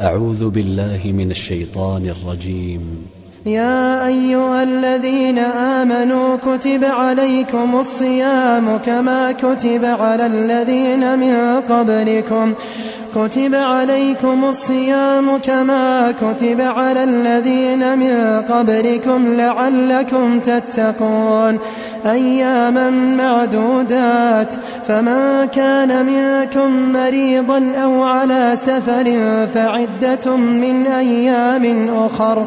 أعوذ بالله من الشيطان الرجيم. يا أيها الذين آمنوا كتب عليكم الصيام كما كتب على الذين من قبلكم. كتب عليكم الصيام كما كتب على الذين من قبلكم لعلكم تتقون. أياما معدودات. فمن كان منكم مريضا أو على سفر فعدة من أيام أخر.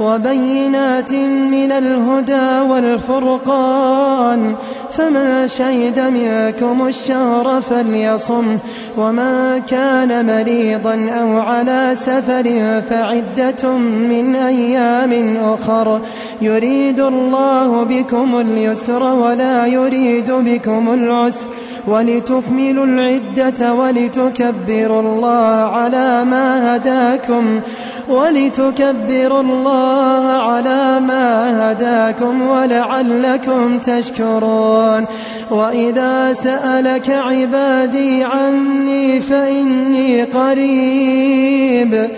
وبينات من الهدى والفرقان. فمن شهد منكم الشهر فليصم ومن كان مريضا أو على سفر فعدة من أيام أخر. يريد الله بكم اليسر ولا يريد بكم العسر. ولتكملوا العدة ولتكبروا الله على ما هداكم. ولتكبروا الله على ما هداكم ولعلكم تشكرون. وإذا سألك عبادي عني فإني قريب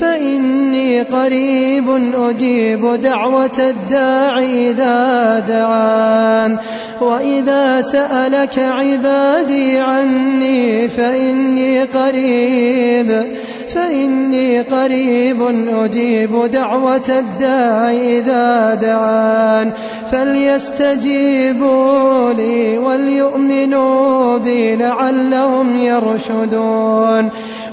فإني قريب أجيب دعوة الداع إذا دعان. وإذا سألك عبادي عني فإني قريب فإني قريب أجيب دعوة الداع إذا دعان فليستجيبوا لي وليؤمنوا بي لعلهم يرشدون.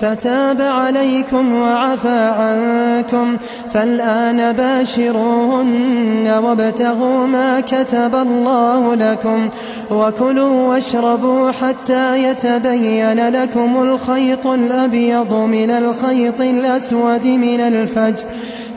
فتاب عليكم وعفى عنكم فالآن باشروهن وابتغوا ما كتب الله لكم وكلوا واشربوا حتى يتبين لكم الخيط الأبيض من الخيط الأسود من الفجر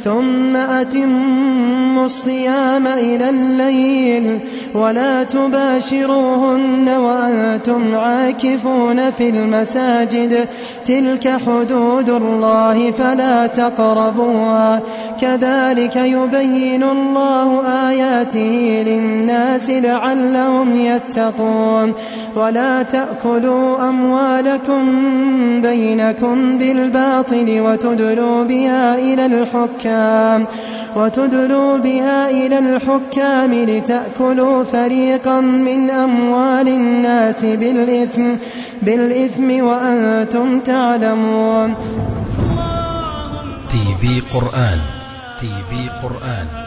ثم أتموا الصيام إلى الليل ولا تباشروهن وأنتم عاكفون في المساجد. تلك حدود الله فلا تقربوها. كذلك يبين الله آياته للناس لعلهم يتقون. ولا تأكلوا أموالكم بينكم بالباطل وتدلوا بها إلى الحكام. وتدلوا بها إلى الحكام لتأكلوا فريقا من أموال الناس بالإثم بالإثم وأنتم تعلمون. تي في قرآن تي في قرآن.